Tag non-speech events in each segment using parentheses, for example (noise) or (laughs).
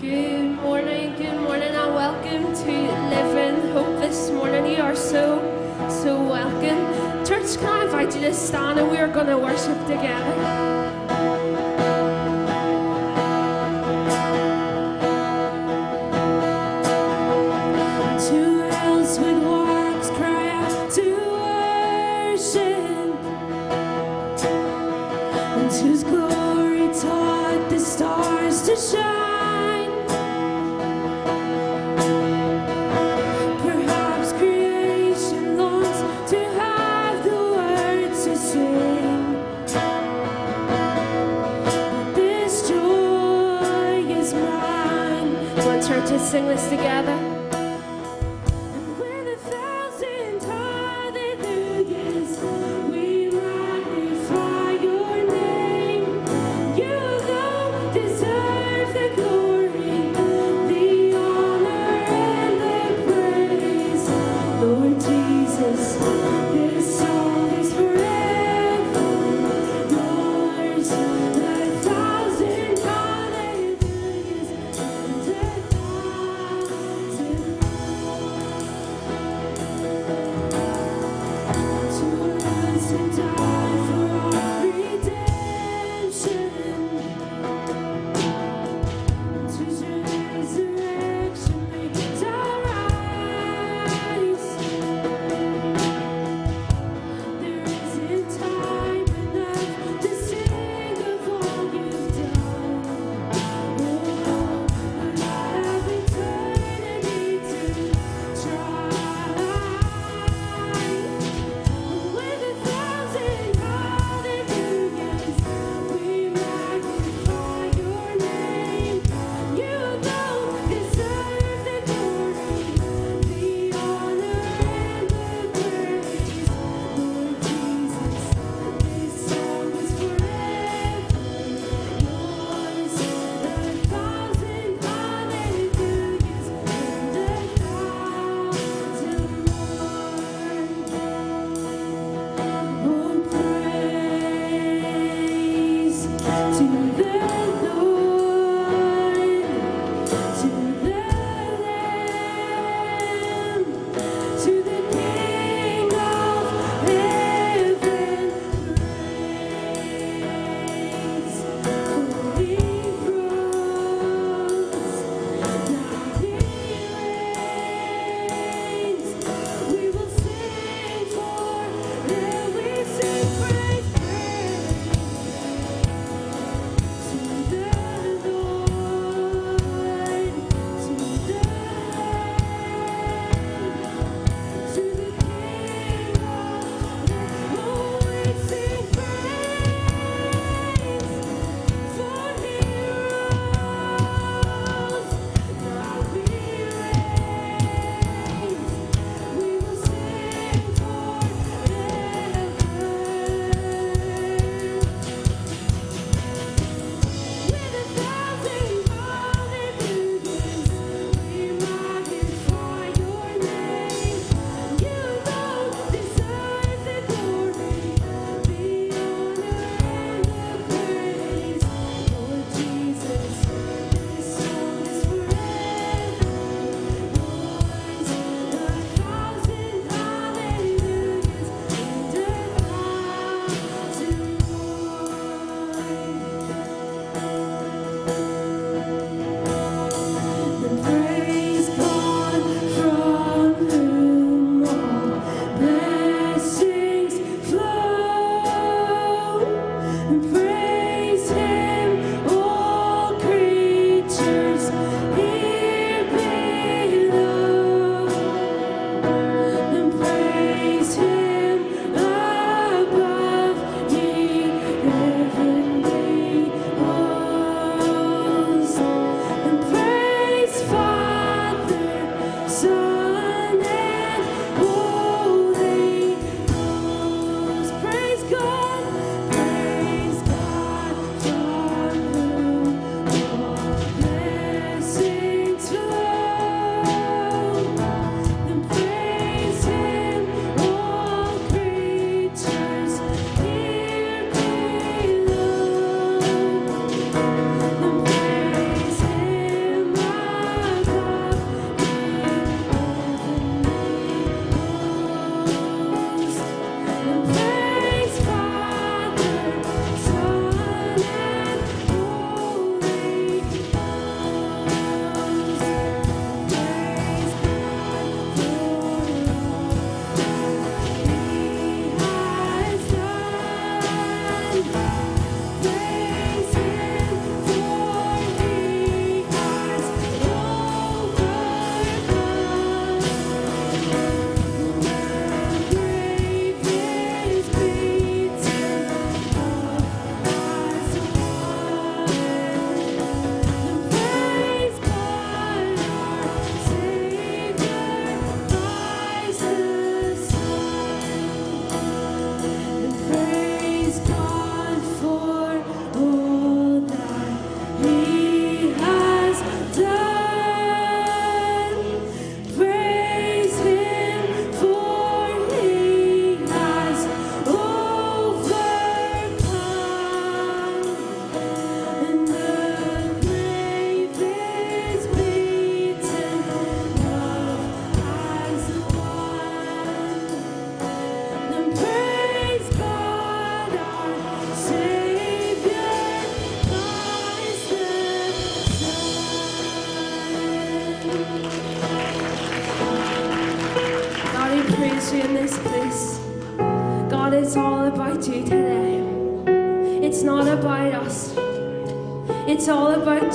Good morning, good morning, and welcome to Living Hope this morning. You are so, so welcome. Church, can I invite you to stand and we are going to worship together? again.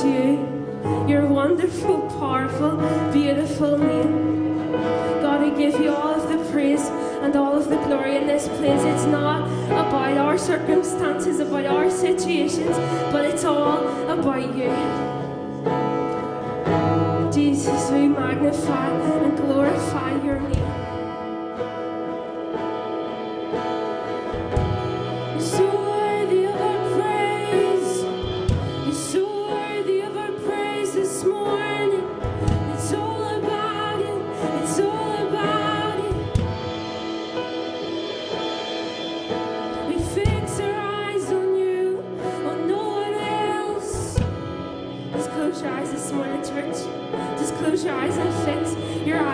You. Your wonderful, powerful, beautiful name. God, we give you all of the praise and all of the glory in this place. It's not about our circumstances, about our situations, but it's all about you. Jesus, we magnify and glorify your name.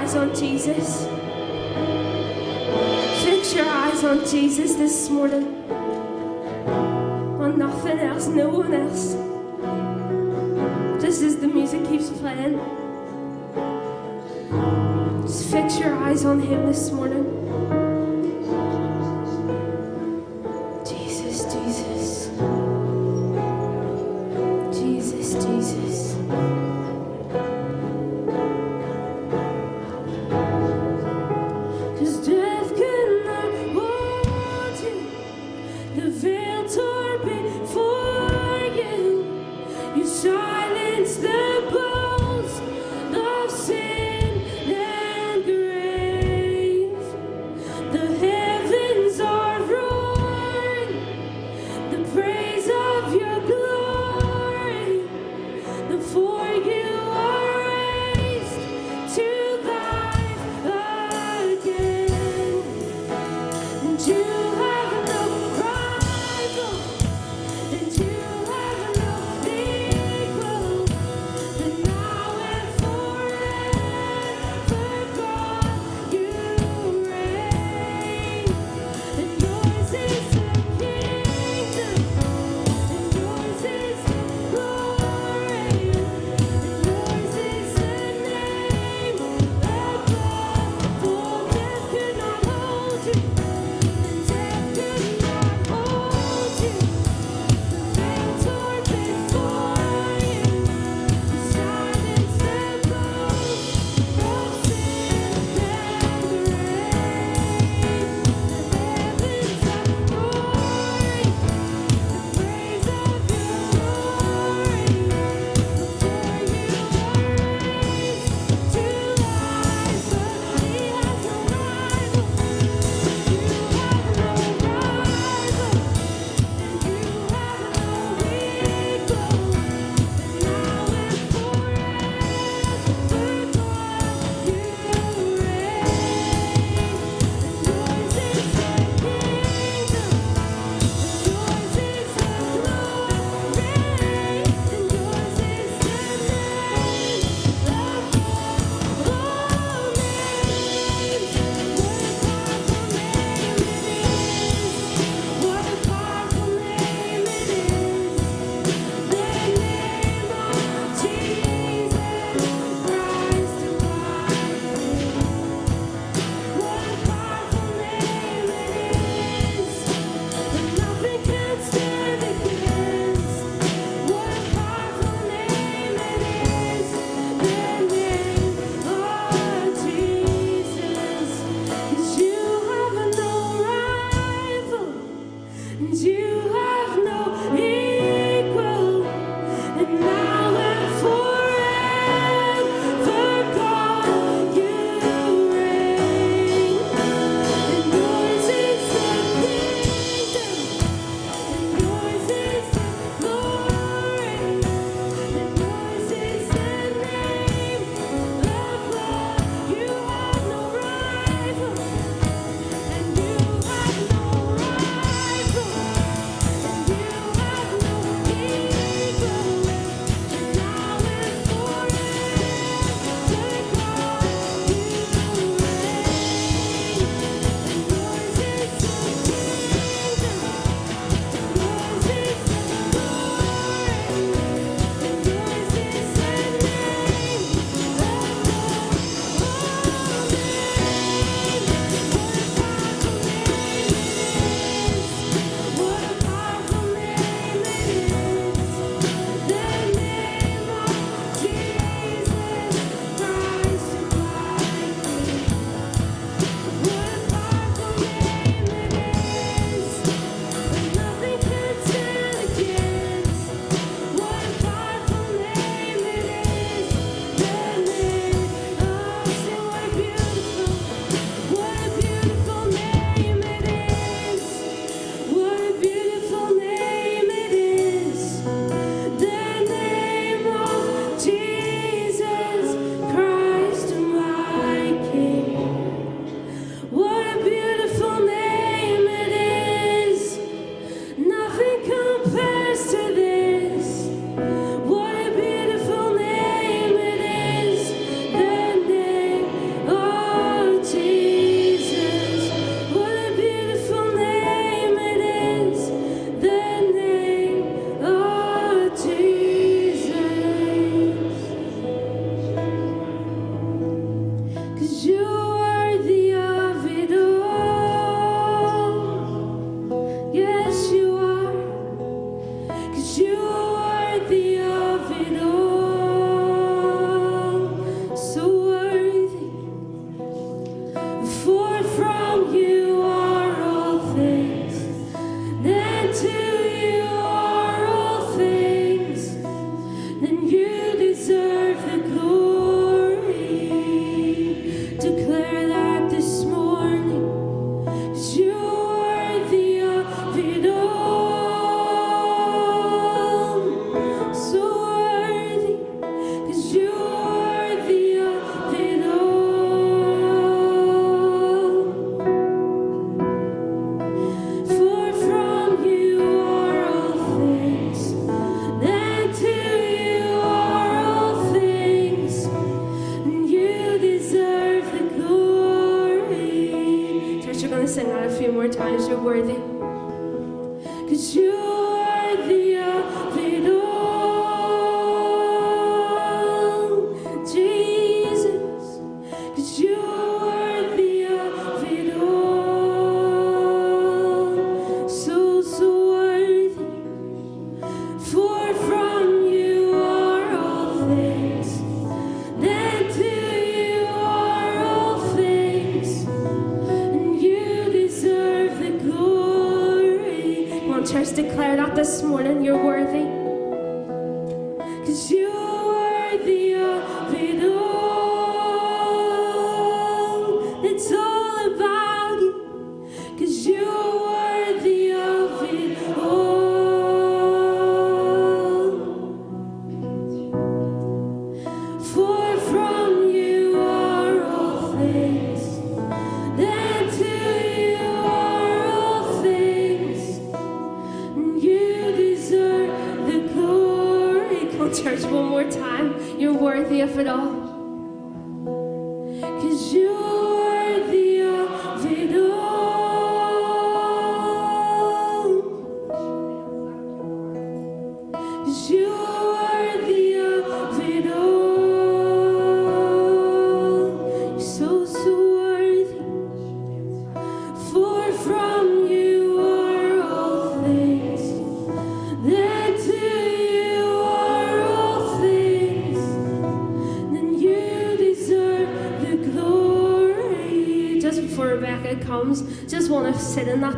Eyes on Jesus. Fix your eyes on Jesus this morning. On nothing else, no one else. Just as the music keeps playing. Just fix your eyes on Him this morning.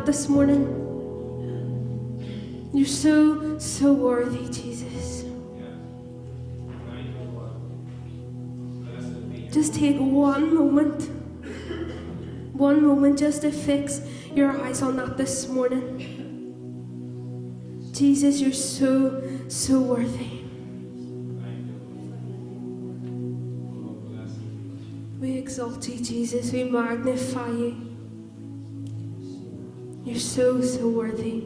This morning. You're so, so worthy, Jesus. Just take one moment, one moment just to fix your eyes on that this morning. Jesus, you're so, so worthy. We exalt you, Jesus. We magnify you. You're so, so worthy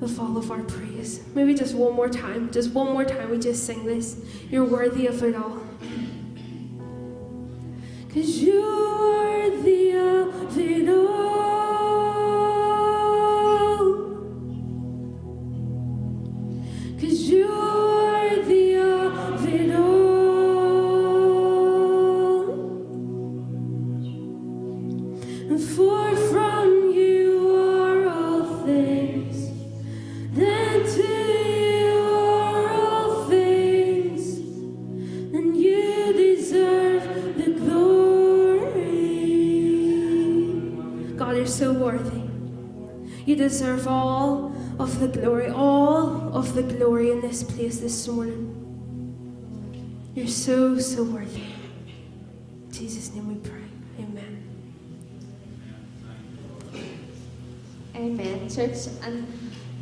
of all of our praise. Maybe just one more time, just one more time, we just sing this. You're worthy of it all. Cause you're worthy of it all. This place this morning. You're so, so worthy. In Jesus' name we pray. Amen. Amen, church. And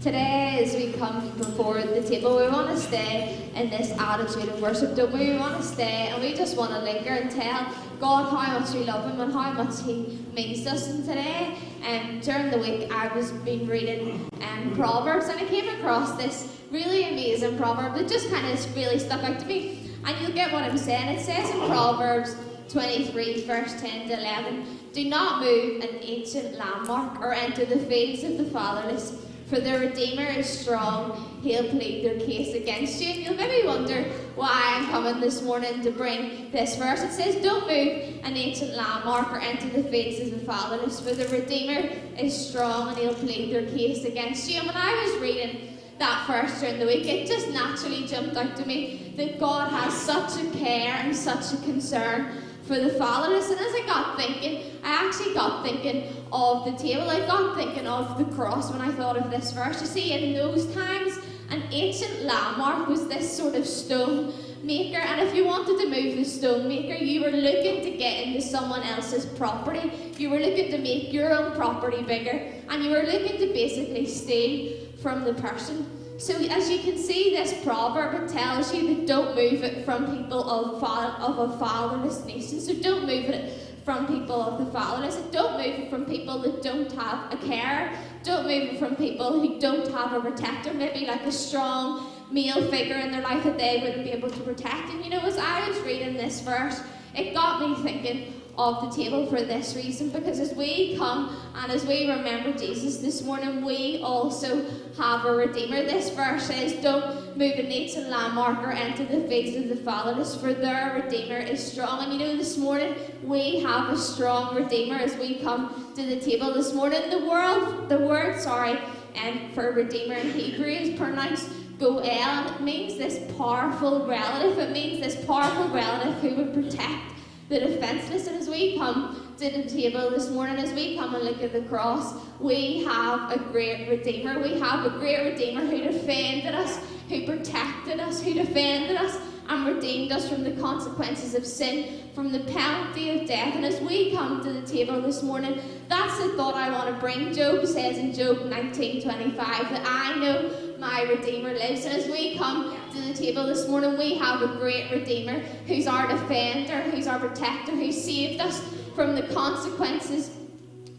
today, as we come before the table, we want to stay in this attitude of worship, don't we? We want to stay and we just want to linger and tell God how much we love Him and how much He means us. And today, um, during the week, I was been reading um, Proverbs and I came across this really amazing proverb that just kind of really stuck out to me. And you'll get what I'm saying. It says in Proverbs 23, verse 10 to 11, Do not move an ancient landmark or enter the fields of the fatherless, for the Redeemer is strong, he'll plead their case against you. And you'll maybe wonder why I'm coming this morning to bring this verse. It says, Don't move an ancient landmark or enter the fields of the fatherless, for the Redeemer is strong and he'll plead their case against you. And when I was reading that verse during the week, it just naturally jumped out to me that God has such a care and such a concern for the fatherless. And as I got thinking, I actually got thinking of the table. I got thinking of the cross when I thought of this verse. You see, in those times, an ancient landmark was this sort of stone maker, and if you wanted to move the stone maker, you were looking to get into someone else's property. You were looking to make your own property bigger, and you were looking to basically steal from the person. So as you can see, this proverb it tells you that don't move it from people of, of a fatherless nation. So don't move it from people of the fatherless. Don't move it from people that don't have a care. Don't move it from people who don't have a protector, maybe like a strong male figure in their life that they wouldn't be able to protect. And you know, as I was reading this verse, it got me thinking of the table for this reason because as we come and as we remember Jesus this morning, we also have a Redeemer. This verse says, Don't move a neat and landmark or enter the face of the fatherless, for their Redeemer is strong. And you know, this morning we have a strong Redeemer as we come to the table this morning. The world, the word, sorry, and um, for Redeemer in Hebrew is pronounced Goel, means this powerful relative. It means this powerful relative who would protect the defenseless. And as we come to the table this morning, as we come and look at the cross, we have a great Redeemer. We have a great Redeemer who defended us, who protected us, who defended us and redeemed us from the consequences of sin, from the penalty of death. And as we come to the table this morning, that's the thought I want to bring. Job says in Job 19:25 that I know my Redeemer lives. And as we come to the table this morning, we have a great Redeemer who's our defender, who's our protector, who saved us from the consequences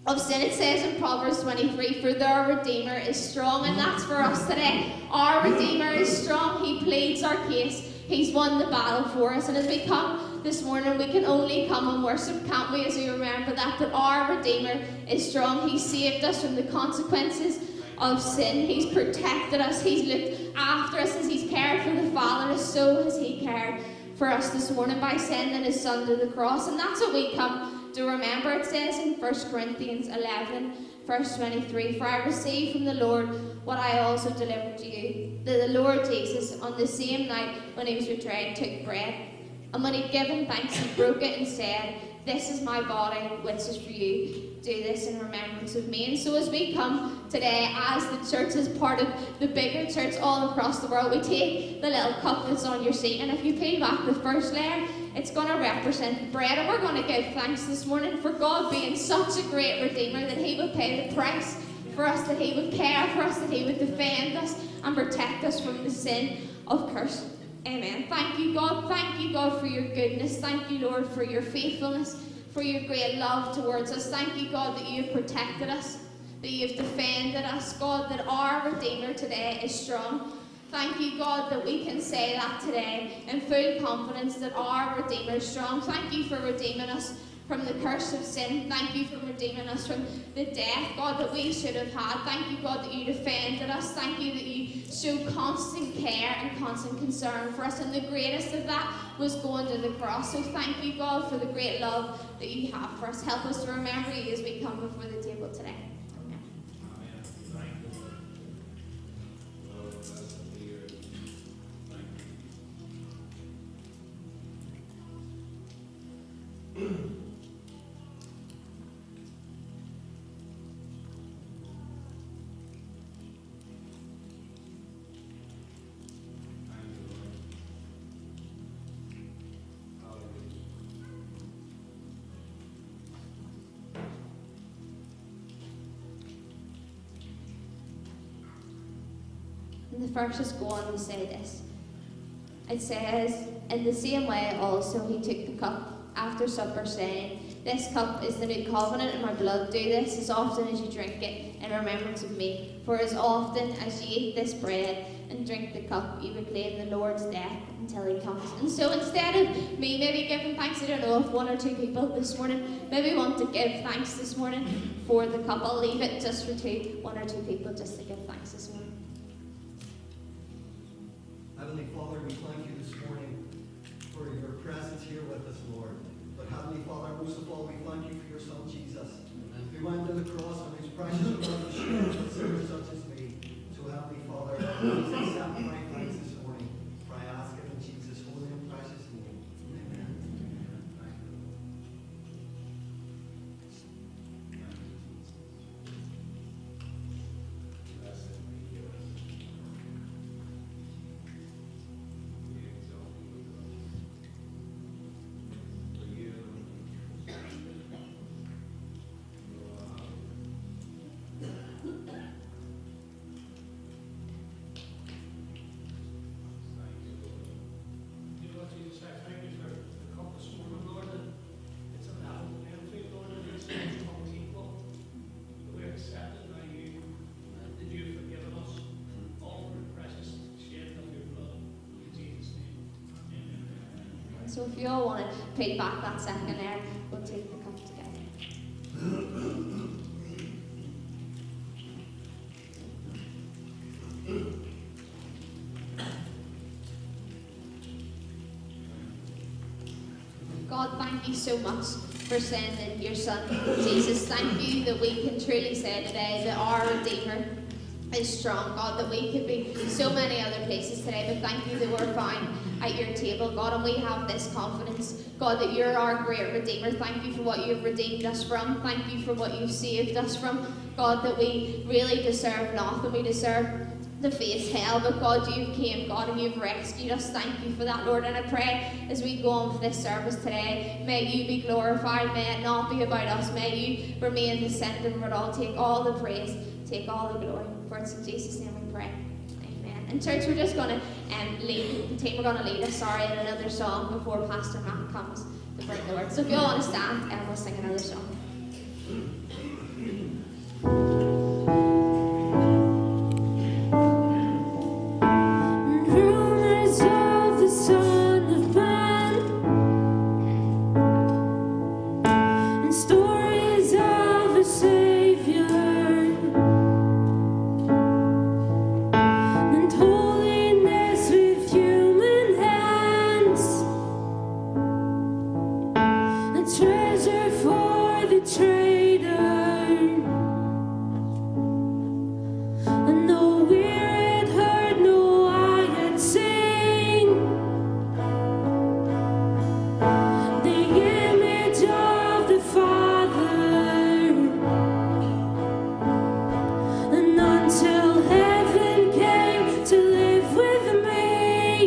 of sin. It says in Proverbs 23, For their Redeemer is strong, and that's for us today. Our Redeemer is strong, He pleads our case. He's won the battle for us. And as we come this morning, we can only come and worship, can't we, as we remember that, that our Redeemer is strong. He saved us from the consequences of sin. He's protected us. He's looked after us as He's cared for the fatherless. So has He cared for us this morning by sending His Son to the cross. And that's what we come to remember. It says in 1 Corinthians 11, verse 23 For I received from the Lord what I also delivered to you. That the Lord Jesus, on the same night when he was betrayed, took bread. And when he'd given thanks, he broke it and said, This is my body, which is for you. Do this in remembrance of me. And so, as we come today, as the church is part of the bigger church all across the world, we take the little cup that's on your seat. And if you peel back the first layer, it's going to represent bread. And we're going to give thanks this morning for God being such a great Redeemer that He would pay the price for us, that He would care for us, that He would defend us and protect us from the sin of curse. Amen. Thank you, God. Thank you, God, for your goodness. Thank you, Lord, for your faithfulness, for your great love towards us. Thank you, God, that you have protected us, that you have defended us. God, that our Redeemer today is strong. Thank you, God, that we can say that today in full confidence that our Redeemer is strong. Thank you for redeeming us from the curse of sin. Thank you for redeeming us from the death, God, that we should have had. Thank you, God, that you defended us. Thank you that you showed constant care and constant concern for us. And the greatest of that was going to the cross. So thank you, God, for the great love that you have for us. Help us to remember you as we come before the table today. Verses go on to say this. It says, In the same way also he took the cup after supper, saying, This cup is the new covenant in my blood. Do this as often as you drink it in remembrance of me. For as often as you eat this bread and drink the cup, you proclaim the Lord's death until he comes. And so instead of me maybe giving thanks, I don't know if one or two people this morning maybe want to give thanks this morning for the cup, I'll leave it just for two, one or two people just to give thanks this morning. We thank you this morning for your presence here with us, Lord. But Heavenly Father, most of all, we thank you for your Son, Jesus, who went to the cross and whose precious blood was shed for sinners such as me. So, Heavenly Father, please accept my So if you all want to pay back that second there, we'll take the cup together. God, thank you so much for sending your son, Jesus. Thank you that we can truly say today that our Redeemer is strong, God, that we could be so many other places today, but thank you that we're found at your table, God, and we have this confidence, God, that you're our great Redeemer. Thank you for what you've redeemed us from. Thank you for what you've saved us from, God, that we really deserve nothing. We deserve to face hell, but God, you came, God, and you've rescued us. Thank you for that, Lord. And I pray as we go on with this service today, may you be glorified. May it not be about us. May you remain the centre of it all. Take all the praise, take all the glory. For it's in Jesus' name we pray. Amen. And church, we're just going to um, lead, the team are going to lead us, sorry, in another song before Pastor Matt comes to bring the word. So if you all want to stand, and we'll sing another song.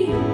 me.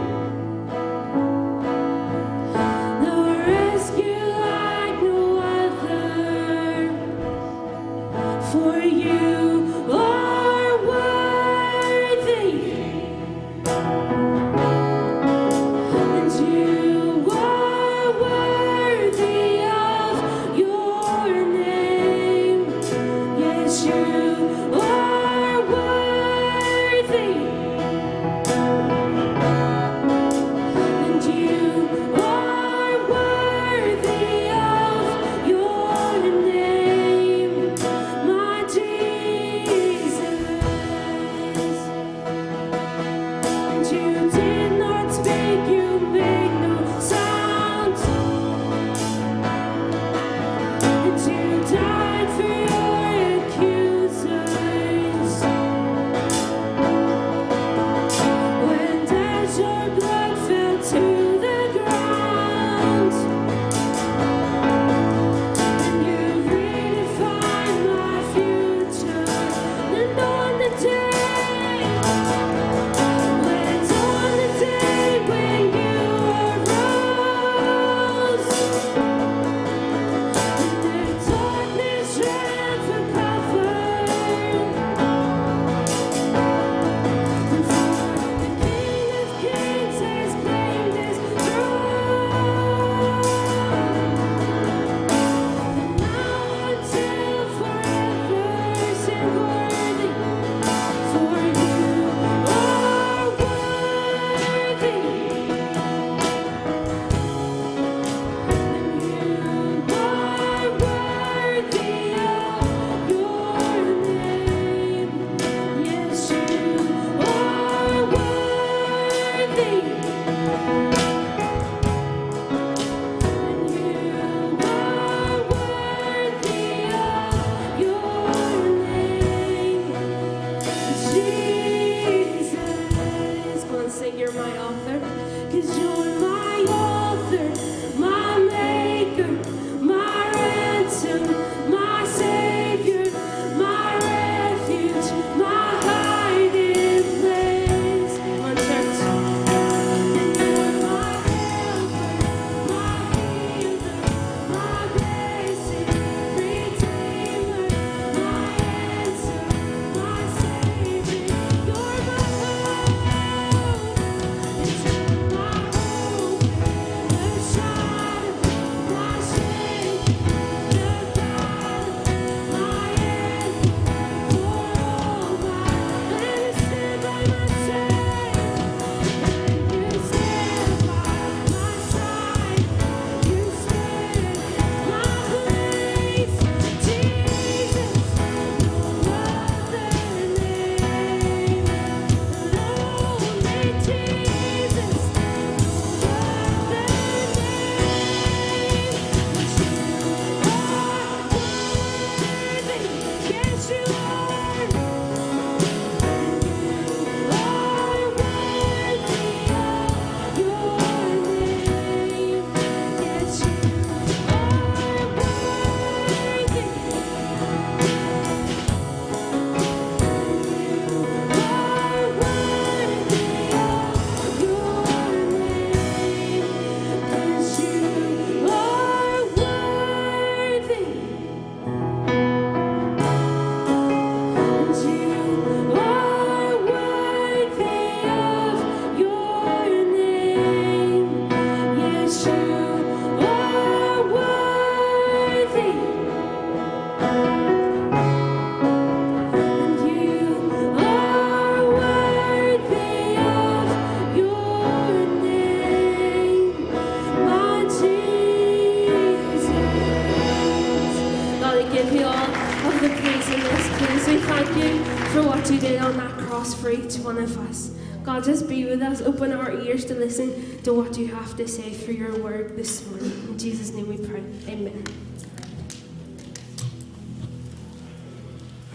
Ears to listen to what you have to say through your word this morning. In Jesus' name we pray. Amen.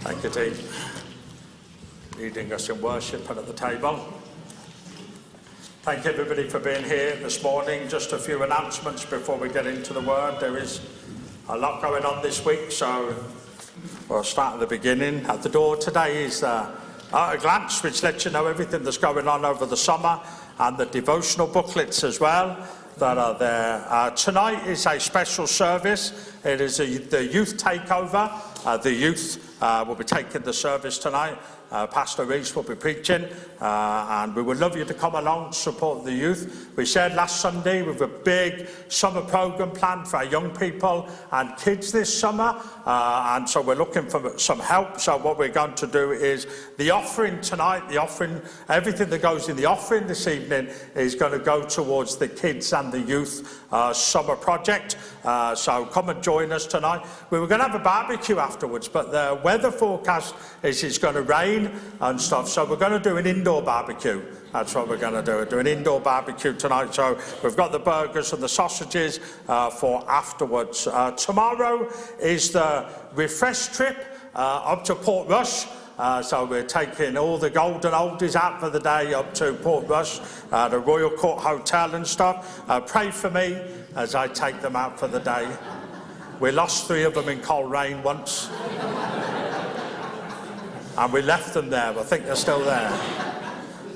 Thank you, Dean. Leading us in worship and at the table. Thank you, everybody, for being here this morning. Just a few announcements before we get into the word. There is a lot going on this week, so we'll start at the beginning. At the door today is uh, a glance which lets you know everything that's going on over the summer and the devotional booklets as well that are there. Uh, tonight is a special service. It is a, the youth takeover. Uh, the youth uh, will be taking the service tonight. Uh, Pastor Reese will be preaching, uh, and we would love you to come along to support the youth. We shared last Sunday with a big summer program planned for our young people and kids this summer, uh, and so we're looking for some help. So what we're going to do is the offering tonight, the offering, everything that goes in the offering this evening is going to go towards the kids and the youth uh, summer project. Uh, so come and join us tonight. We were going to have a barbecue afterwards, but the weather forecast is it's going to rain and stuff. So we're going to do an indoor barbecue. That's what we're going to do. Do an indoor barbecue tonight. So we've got the burgers and the sausages uh, for afterwards. Uh, tomorrow is the refresh trip uh, up to Portrush. Uh, so we're taking all the golden oldies out for the day up to Portrush, uh, the Royal Court Hotel and stuff. Uh, pray for me as I take them out for the day. We lost three of them in Coleraine once. (laughs) and we left them there. I think they're still there.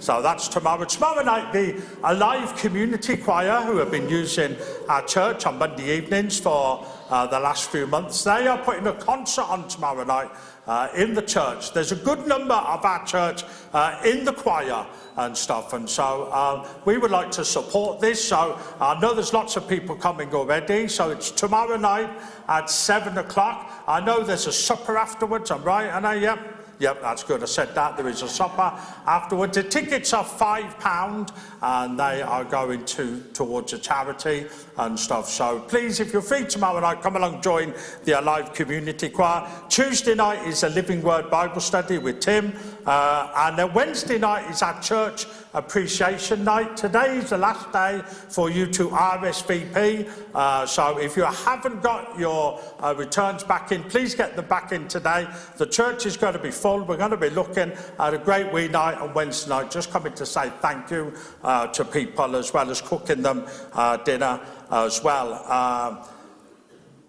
So that's tomorrow. Tomorrow night, the Alive Community Choir, who have been using our church on Monday evenings for uh, the last few months, they are putting a concert on tomorrow night uh, in the church. There's a good number of our church uh, in the choir and stuff, and so um, we would like to support this. So I know there's lots of people coming already. So it's tomorrow night at seven o'clock. I know there's a supper afterwards. I'm right, and I yep. Yep, that's good. I said that. There is a supper afterwards. The tickets are £5 and they are going to towards a charity and stuff. So please, if you're free tomorrow night, come along join the Alive Community Choir. Tuesday night is a Living Word Bible study with Tim. Uh, and then Wednesday night is our church appreciation night. Today is the last day for you to RSVP. Uh, so if you haven't got your uh, returns back in, please get them back in today. The church is going to be full. We're going to be looking at a great wee night on Wednesday night, just coming to say thank you uh, to people as well as cooking them uh, dinner as well. Um,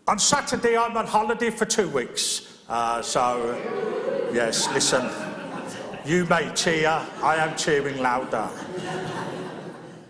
on Saturday, I'm on holiday for two weeks. Uh, so, yes, listen. You may cheer, I am cheering louder.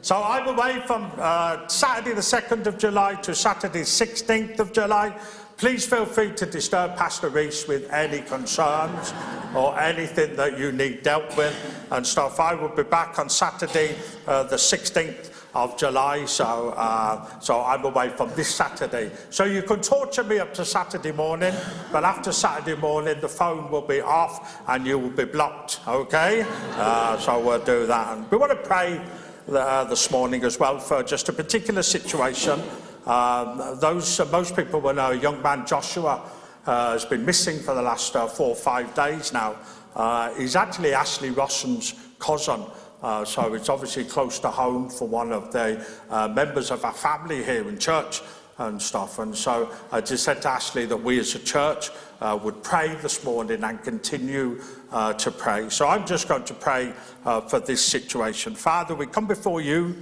So I'm away from uh, Saturday the 2nd of July to Saturday 16th of July. Please feel free to disturb Pastor Reese with any concerns or anything that you need dealt with and stuff. I will be back on Saturday uh, the 16th of July, so, uh, so I'm away from this Saturday. So you can torture me up to Saturday morning, but after Saturday morning, the phone will be off and you will be blocked, okay? Uh, so we'll do that. And we want to pray uh, this morning as well for just a particular situation. Um, those, most people will know a young man, Joshua, uh, has been missing for the last uh, four or five days now. Uh, he's actually Ashley Rosson's cousin. Uh, so it's obviously close to home for one of the uh, members of our family here in church and stuff. And so I just said to Ashley that we as a church uh, would pray this morning and continue uh, to pray. So I'm just going to pray uh, for this situation. Father, we come before you.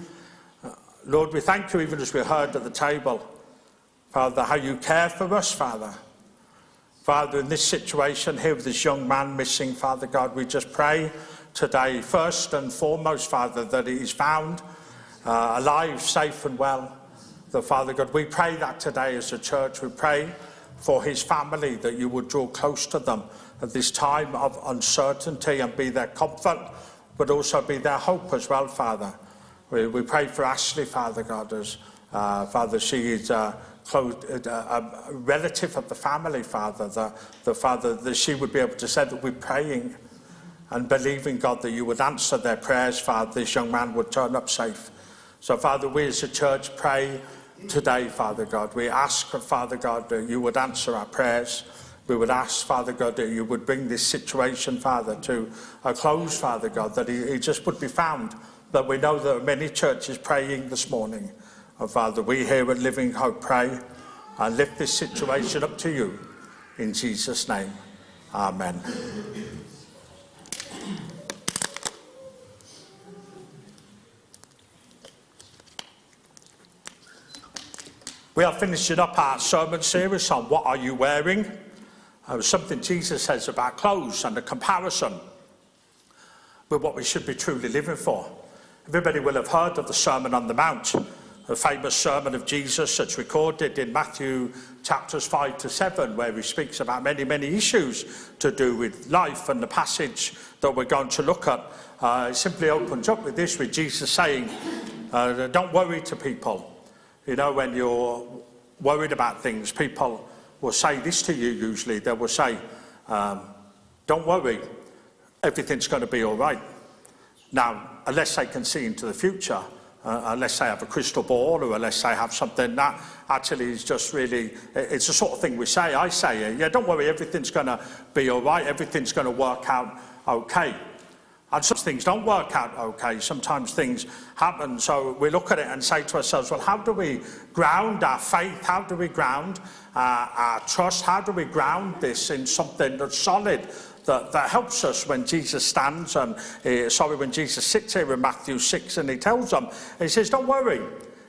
Uh, Lord, we thank you even as we heard at the table, Father, how you care for us, Father. Father, in this situation here with this young man missing, Father God, we just pray today, first and foremost, Father, that he is found uh, alive, safe and well. The Father God, we pray that today as a church. We pray for his family that you would draw close to them at this time of uncertainty and be their comfort, but also be their hope as well, Father. We, we pray for Ashley, Father God, as uh, Father, she is uh, close, uh, a relative of the family, Father. The, the Father, that she would be able to say that we're praying and believing, God, that you would answer their prayers, Father, this young man would turn up safe. So, Father, we as a church pray today, Father God. We ask, Father God, that you would answer our prayers. We would ask, Father God, that you would bring this situation, Father, to a close, Father God, that he, he just would be found. That we know there are many churches praying this morning. And Father, we here at Living Hope pray and lift this situation up to you. In Jesus' name, Amen. We are finishing up our sermon series on what are you wearing? Uh, something Jesus says about clothes and the comparison with what we should be truly living for. Everybody will have heard of the Sermon on the Mount, the famous sermon of Jesus that's recorded in Matthew chapters 5 to 7, where he speaks about many, many issues to do with life. And the passage that we're going to look at uh, simply opens up with this, with Jesus saying, uh, Don't worry to people. You know, when you're worried about things, people will say this to you usually. They will say, um, Don't worry, everything's going to be all right. Now, unless they can see into the future, uh, unless they have a crystal ball or unless they have something that actually is just really, it's the sort of thing we say. I say, yeah, don't worry, everything's going to be all right, everything's going to work out okay. And some things don't work out okay. Sometimes things happen. So we look at it and say to ourselves, well, how do we ground our faith? How do we ground uh, our trust? How do we ground this in something that's solid? That, that helps us when Jesus stands and, uh, sorry, when Jesus sits here in Matthew 6 and he tells them, he says, don't worry.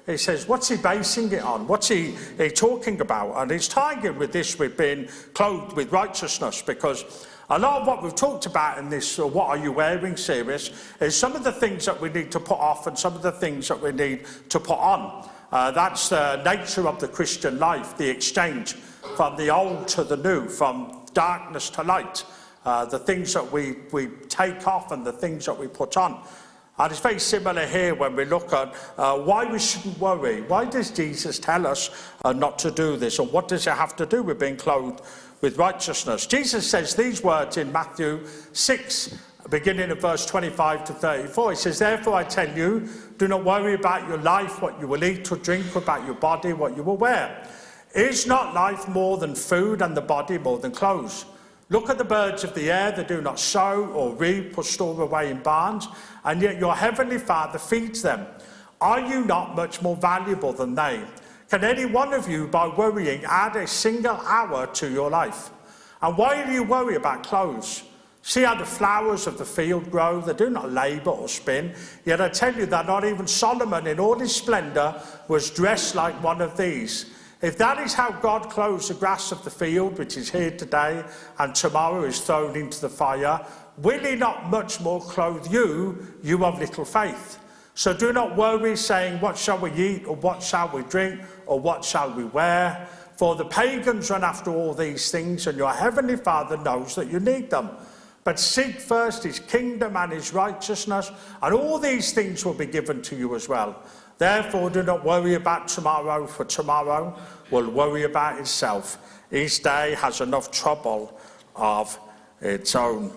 He says, what's he basing it on? What's he, he talking about? And he's tying it with this, we've been clothed with righteousness, because a lot of what we've talked about in this uh, What Are You Wearing series is some of the things that we need to put off and some of the things that we need to put on. Uh, that's the nature of the Christian life, the exchange from the old to the new, from darkness to light, uh, the things that we, we take off and the things that we put on. And it's very similar here when we look at uh, why we shouldn't worry. Why does Jesus tell us uh, not to do this? And what does it have to do with being clothed with righteousness. Jesus says these words in Matthew 6, beginning of verse 25 to 34. He says, Therefore I tell you, do not worry about your life, what you will eat or drink, about your body, what you will wear. Is not life more than food and the body more than clothes? Look at the birds of the air, they do not sow or reap or store away in barns, and yet your heavenly Father feeds them. Are you not much more valuable than they? Can any one of you, by worrying, add a single hour to your life? And why do you worry about clothes? See how the flowers of the field grow? They do not labour or spin. Yet I tell you that not even Solomon, in all his splendour, was dressed like one of these. If that is how God clothes the grass of the field, which is here today and tomorrow is thrown into the fire, will he not much more clothe you, you of little faith? So do not worry, saying, What shall we eat, or what shall we drink, or what shall we wear? For the pagans run after all these things, and your heavenly Father knows that you need them. But seek first his kingdom and his righteousness, and all these things will be given to you as well. Therefore, do not worry about tomorrow, for tomorrow will worry about itself. Each day has enough trouble of its own.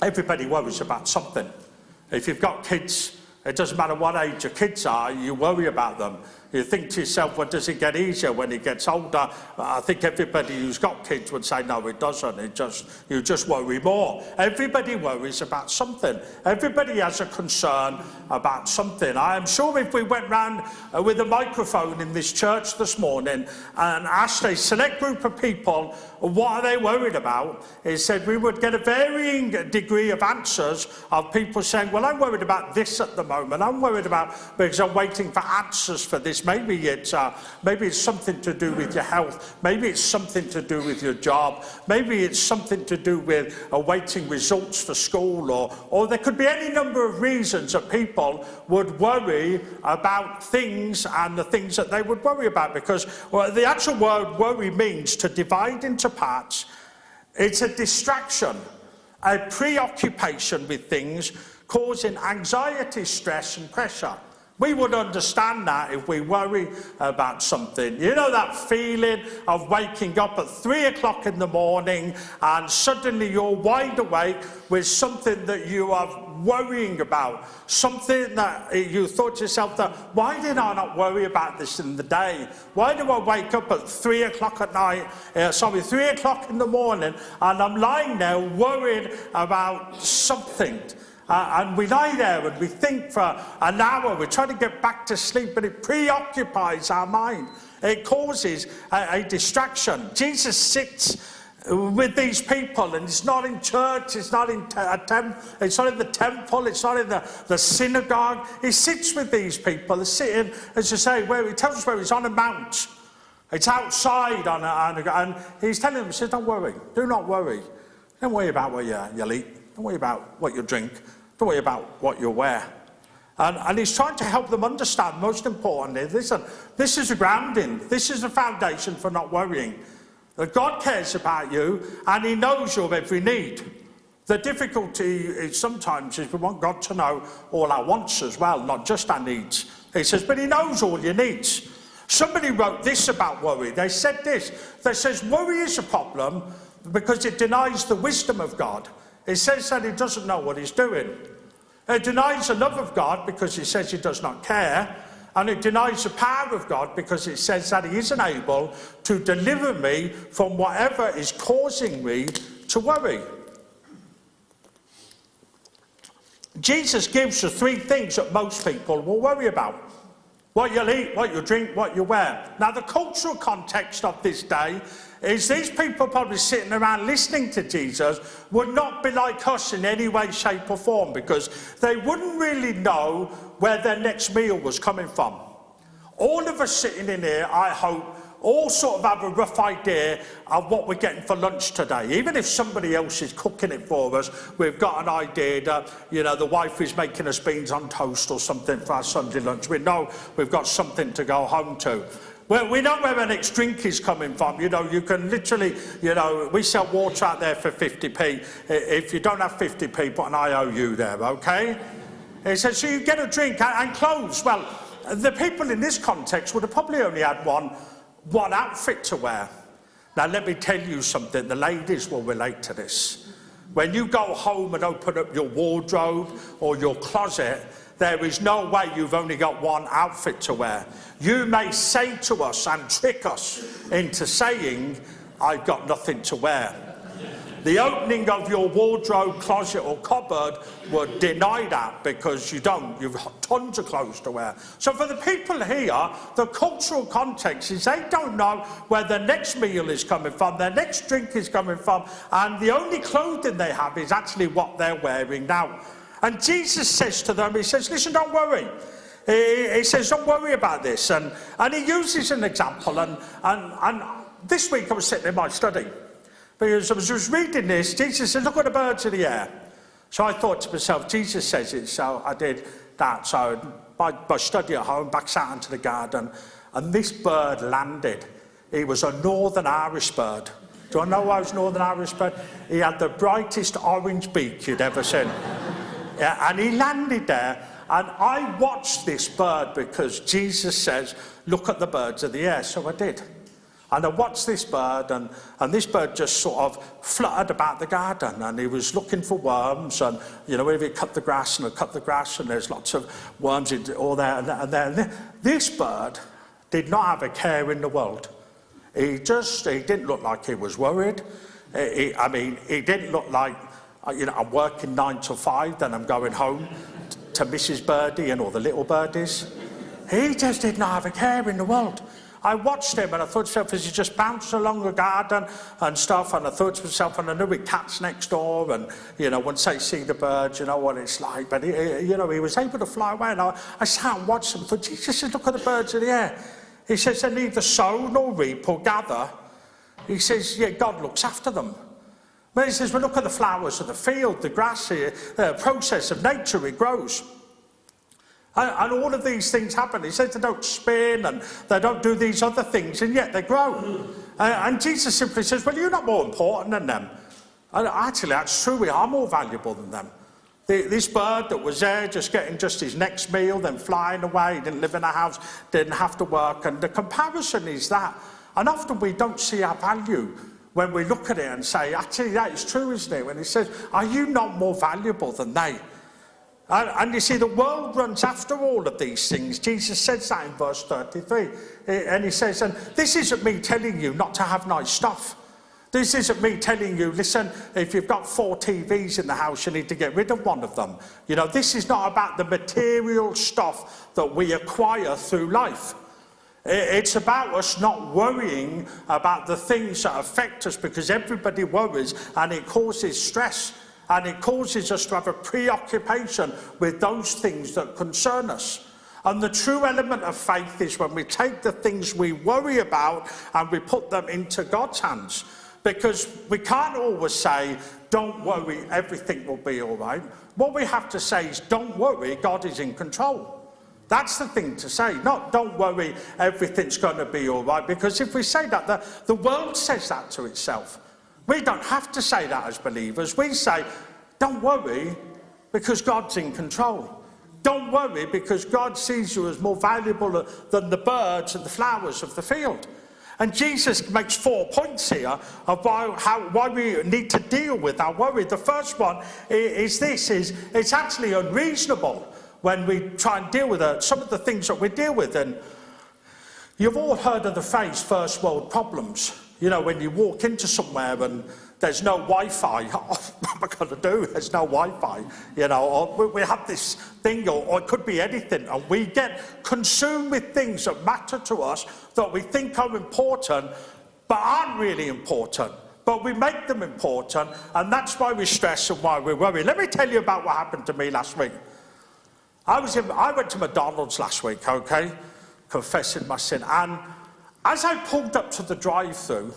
Everybody worries about something. If you've got kids, it doesn't matter what age your kids are, you worry about them. You think to yourself, well, does it get easier when he gets older? I think everybody who's got kids would say, no, it doesn't. It just, you just worry more. Everybody worries about something. Everybody has a concern about something. I am sure if we went round uh, with a microphone in this church this morning and asked a select group of people what are they worried about, it said we would get a varying degree of answers of people saying, well, I'm worried about this at the moment. I'm worried about, because I'm waiting for answers for this Maybe it's, uh, maybe it's something to do with your health. Maybe it's something to do with your job. Maybe it's something to do with awaiting results for school. Or, or there could be any number of reasons that people would worry about things and the things that they would worry about. Because well, the actual word worry means to divide into parts. It's a distraction, a preoccupation with things causing anxiety, stress, and pressure. We would understand that if we worry about something. You know that feeling of waking up at three o'clock in the morning and suddenly you're wide awake with something that you are worrying about something that you thought to yourself that why did I not worry about this in the day? Why do I wake up at three o'clock at night, uh, sorry, three o'clock in the morning, and I'm lying there worried about something? Uh, and we lie there and we think for an hour, we try to get back to sleep, but it preoccupies our mind. It causes a, a distraction. Jesus sits with these people, and it's not in church, it's not in a temp, it's not in the temple, it's not in the, the synagogue. He sits with these people. He's sitting, as you say, where he tells us where he's on a mount. It's outside, on a, on a, and he's telling them, he says, "Don't worry, do not worry. Don't worry about what you, you'll eat. Don't worry about what you drink. Don't worry about what you wear." And, and he's trying to help them understand, most importantly, listen, this is a grounding, this is a foundation for not worrying. That God cares about you and He knows your every need. The difficulty is sometimes is we want God to know all our wants as well, not just our needs. He says, but He knows all your needs. Somebody wrote this about worry. They said this. They says worry is a problem because it denies the wisdom of God. It says that He doesn't know what He's doing. It denies the love of God because He says He does not care. And it denies the power of God because it says that He isn't able to deliver me from whatever is causing me to worry. Jesus gives us three things that most people will worry about what you'll eat, what you'll drink, what you wear. Now, the cultural context of this day is these people probably sitting around listening to Jesus would not be like us in any way, shape, or form because they wouldn't really know where their next meal was coming from. All of us sitting in here, I hope, all sort of have a rough idea of what we're getting for lunch today. Even if somebody else is cooking it for us, we've got an idea that, you know, the wife is making us beans on toast or something for our Sunday lunch. We know we've got something to go home to. Well, we know where the next drink is coming from. You know, you can literally, you know, we sell water out there for 50p. If you don't have 50p, put an IOU there, okay? He says, so you get a drink and clothes. Well, the people in this context would have probably only had one, one outfit to wear. Now, let me tell you something. The ladies will relate to this. When you go home and open up your wardrobe or your closet, there is no way you've only got one outfit to wear. You may say to us and trick us into saying, I've got nothing to wear. The opening of your wardrobe, closet, or cupboard would deny that because you don't. You've tons of clothes to wear. So, for the people here, the cultural context is they don't know where the next meal is coming from, their next drink is coming from, and the only clothing they have is actually what they're wearing now. And Jesus says to them, He says, Listen, don't worry. He, he says, Don't worry about this. And, and he uses an example. And, and, and this week I was sitting in my study because I was just reading this. Jesus said, Look at the birds of the air. So I thought to myself, Jesus says it. So I did that. So my, my study at home, back out into the garden. And this bird landed. He was a Northern Irish bird. Do I know it was Northern Irish bird? He had the brightest orange beak you'd ever seen. Yeah, and he landed there. And I watched this bird because Jesus says, Look at the birds of the air. So I did. And I watched this bird, and, and this bird just sort of fluttered about the garden, and he was looking for worms, and you know, if he cut the grass, and he cut the grass, and there's lots of worms all there and there. And This bird did not have a care in the world. He just, he didn't look like he was worried. He, I mean, he didn't look like you know, I'm working nine to five, then I'm going home to Mrs. Birdie and all the little birdies. He just did not have a care in the world. I watched him and I thought to myself, as he just bounced along the garden and stuff, and I thought to myself, and I knew with cats next door, and you know, once they see the birds, you know what it's like. But he, you know, he was able to fly away, and I, I sat and watched him. I thought, Jesus, look at the birds in the air. He says they neither sow nor reap or gather. He says, yeah, God looks after them. But he says, well, look at the flowers of the field, the grass here, the process of nature, it grows. And, and all of these things happen. He says they don't spin and they don't do these other things, and yet they grow. Uh, and Jesus simply says, well, you're not more important than them. And actually, that's true. We are more valuable than them. The, this bird that was there just getting just his next meal, then flying away, didn't live in a house, didn't have to work. And the comparison is that. And often we don't see our value when we look at it and say, actually, that is true, isn't it? When he says, Are you not more valuable than they? And, and you see, the world runs after all of these things. Jesus says that in verse 33. Eh, And he says, and this isn't me telling you not to have nice stuff. This isn't me telling you, listen, if you've got four TVs in the house, you need to get rid of one of them. You know, this is not about the material stuff that we acquire through life. It's about us not worrying about the things that affect us because everybody worries and it causes stress and it causes us to have a preoccupation with those things that concern us. And the true element of faith is when we take the things we worry about and we put them into God's hands. Because we can't always say, don't worry, everything will be all right. What we have to say is, don't worry, God is in control. That's the thing to say. Not, don't worry, everything's going to be all right. Because if we say that, the, the world says that to itself. We don't have to say that as believers. We say, don't worry, because God's in control. Don't worry, because God sees you as more valuable than the birds and the flowers of the field. And Jesus makes four points here of why, how, why we need to deal with our worry. The first one is this, is it's actually unreasonable when we try and deal with it, some of the things that we deal with. And you've all heard of the phrase first world problems. You know, when you walk into somewhere and there's no Wi-Fi, (laughs) what am I going to do? There's no Wi-Fi, you know, or we have this thing, or, or it could be anything, and we get consumed with things that matter to us that we think are important, but aren't really important. But we make them important, and that's why we stress and why we worry. Let me tell you about what happened to me last week. I, was in, I went to McDonald's last week, okay, confessing my sin. And as I pulled up to the drive through,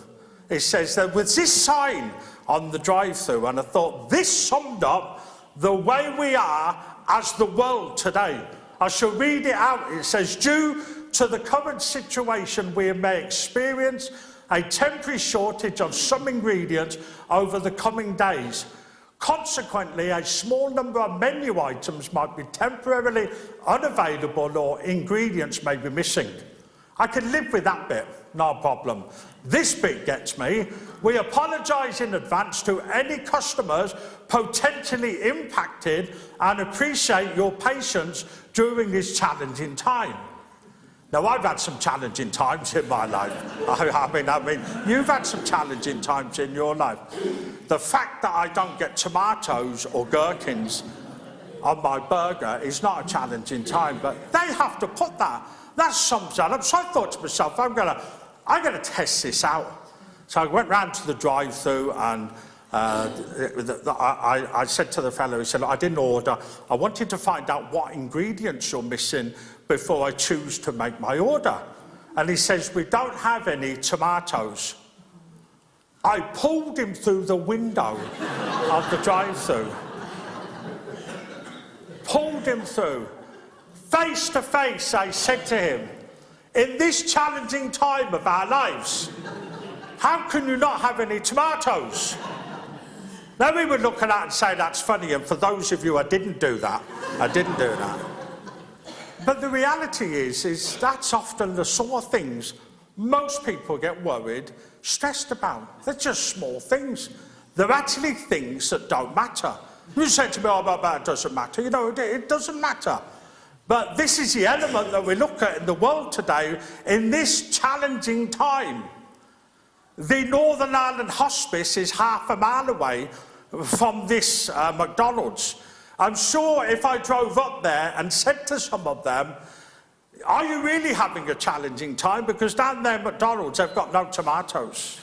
it says there was this sign on the drive through, and I thought this summed up the way we are as the world today. I shall read it out. It says, Due to the current situation, we may experience a temporary shortage of some ingredients over the coming days. Consequently, a small number of menu items might be temporarily unavailable or ingredients may be missing. I can live with that bit, no problem. This bit gets me. We apologise in advance to any customers potentially impacted and appreciate your patience during this challenging time. Now, I've had some challenging times in my life. (laughs) I, mean, I mean, you've had some challenging times in your life. The fact that I don't get tomatoes or gherkins on my burger is not a challenging time, but they have to put that. That sums that up. So I thought to myself, I'm gonna, I'm gonna test this out. So I went round to the drive-through and uh, the, the, I, I- I said to the fellow, he said, I didn't order. I wanted to find out what ingredients you're missing before I choose to make my order. And he says, we don't have any tomatoes. I pulled him through the window of the drive-through. Pulled him through. Face to face, I said to him, in this challenging time of our lives, how can you not have any tomatoes? Now we would look at that and say that's funny, and for those of you I didn't do that, I didn't do that. But the reality is, is that's often the sort of things most people get worried, stressed about. They're just small things. They're actually things that don't matter. You say to me, oh, but that doesn't matter. You know, it, it doesn't matter. But this is the element that we look at in the world today in this challenging time. The Northern Ireland Hospice is half a mile away from this uh, McDonald's. I'm sure if I drove up there and said to some of them, Are you really having a challenging time? Because down there McDonald's, they've got no tomatoes.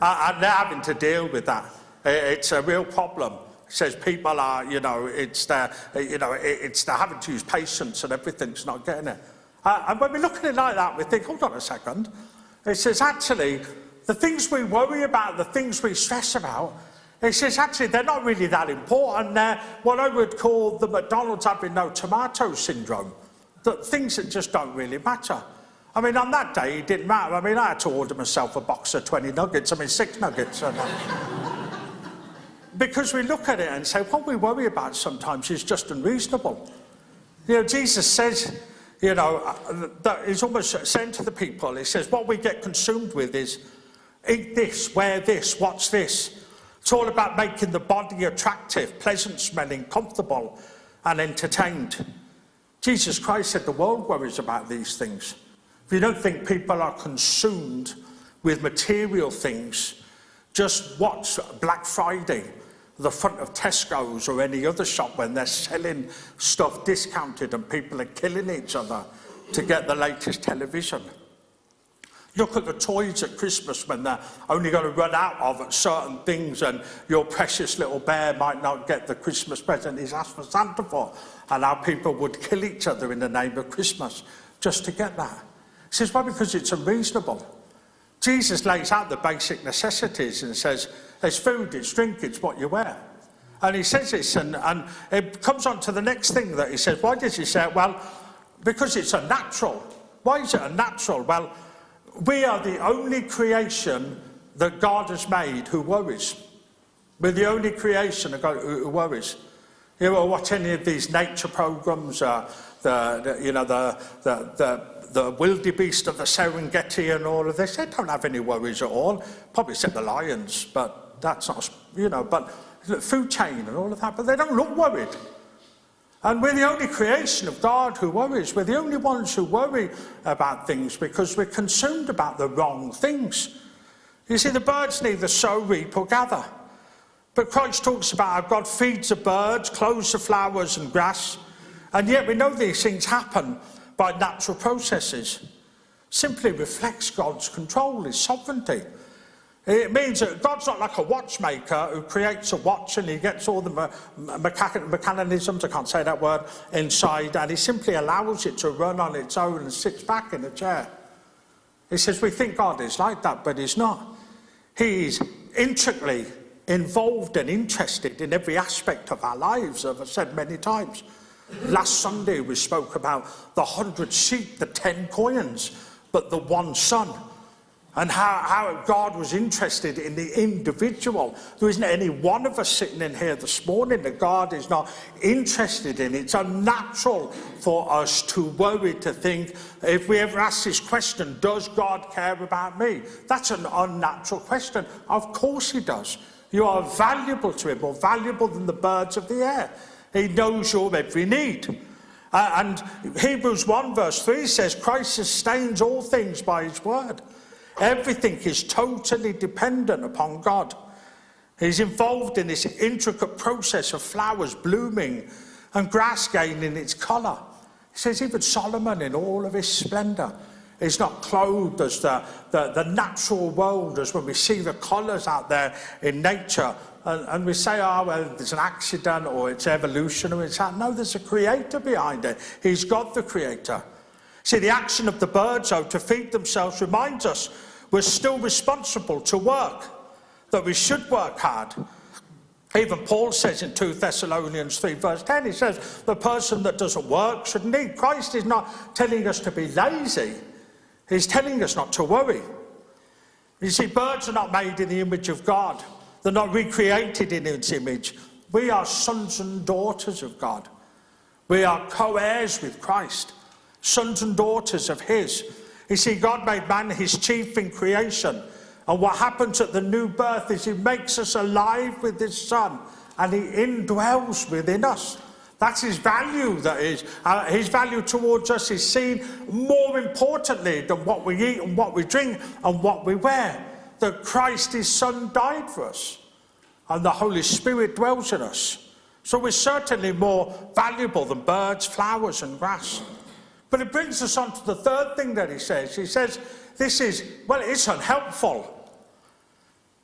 Uh, and they're having to deal with that. It's a real problem. It says people are, you know, it's their, you know, it's they're having to use patience and everything's not getting it. Uh, and when we look at it like that, we think, hold on a second. It says actually, the things we worry about, the things we stress about, it says actually they're not really that important. They're what I would call the McDonald's having no tomato syndrome. The things that just don't really matter. I mean, on that day, it didn't matter. I mean, I had to order myself a box of 20 nuggets. I mean, six nuggets. And, (laughs) because we look at it and say, what we worry about sometimes is just unreasonable. You know, Jesus says, you know, uh, that he's almost saying to the people, he says, what we get consumed with is eat this, wear this, watch this. It's all about making the body attractive, pleasant smelling, comfortable. and entertained. Jesus Christ said the world worries about these things. If you don't think people are consumed with material things, just watch Black Friday, the front of Tesco's or any other shop when they're selling stuff discounted and people are killing each other to get the latest television. Look at the toys at Christmas when they're only going to run out of certain things, and your precious little bear might not get the Christmas present he's asked for Santa for. And how people would kill each other in the name of Christmas just to get that. He says, Why? Because it's unreasonable. Jesus lays out the basic necessities and says, There's food, it's drink, it's what you wear. And he says this, and, and it comes on to the next thing that he says. Why does he say it? Well, because it's unnatural. Why is it unnatural? Well, we are the only creation that God has made who worries. We're the only creation who worries. You know, watch any of these nature programs, uh, the, the, you know, the, the, the, the wildebeest of the Serengeti and all of this. They don't have any worries at all. Probably except the lions, but that's not, you know, but the food chain and all of that. But they don't look worried. And we're the only creation of God who worries. We're the only ones who worry about things because we're consumed about the wrong things. You see, the birds neither sow, reap, or gather. But Christ talks about how God feeds the birds, clothes the flowers and grass, and yet we know these things happen by natural processes. Simply reflects God's control, His sovereignty. It means that God's not like a watchmaker who creates a watch and he gets all the me- mechanisms, I can't say that word, inside, and he simply allows it to run on its own and sits back in a chair. He says, We think God is like that, but he's not. He's intricately involved and interested in every aspect of our lives, as I've said many times. Last Sunday, we spoke about the hundred sheep, the ten coins, but the one son and how, how God was interested in the individual. There isn't any one of us sitting in here this morning that God is not interested in. It's unnatural for us to worry, to think, if we ever ask this question, does God care about me? That's an unnatural question. Of course He does. You are valuable to Him, more valuable than the birds of the air. He knows your every need. Uh, and Hebrews 1 verse 3 says, Christ sustains all things by His word. Everything is totally dependent upon God. He's involved in this intricate process of flowers blooming and grass gaining its colour. He says even Solomon, in all of his splendour, is not clothed as the, the, the natural world, as when we see the colours out there in nature. And, and we say, oh, well, there's an accident or it's evolution or it's that. No, there's a creator behind it. He's God the creator. See, the action of the birds, though, to feed themselves reminds us we're still responsible to work, that we should work hard. Even Paul says in 2 Thessalonians 3, verse 10, he says, the person that doesn't work shouldn't eat. Christ is not telling us to be lazy, he's telling us not to worry. You see, birds are not made in the image of God, they're not recreated in his image. We are sons and daughters of God. We are co heirs with Christ sons and daughters of His. You see, God made man His chief in creation. And what happens at the new birth is He makes us alive with His Son and He indwells within us. That's His value, that is. Uh, his value towards us is seen more importantly than what we eat and what we drink and what we wear. That Christ, His Son, died for us and the Holy Spirit dwells in us. So we're certainly more valuable than birds, flowers, and grass. But it brings us on to the third thing that he says. He says, This is, well, it's unhelpful.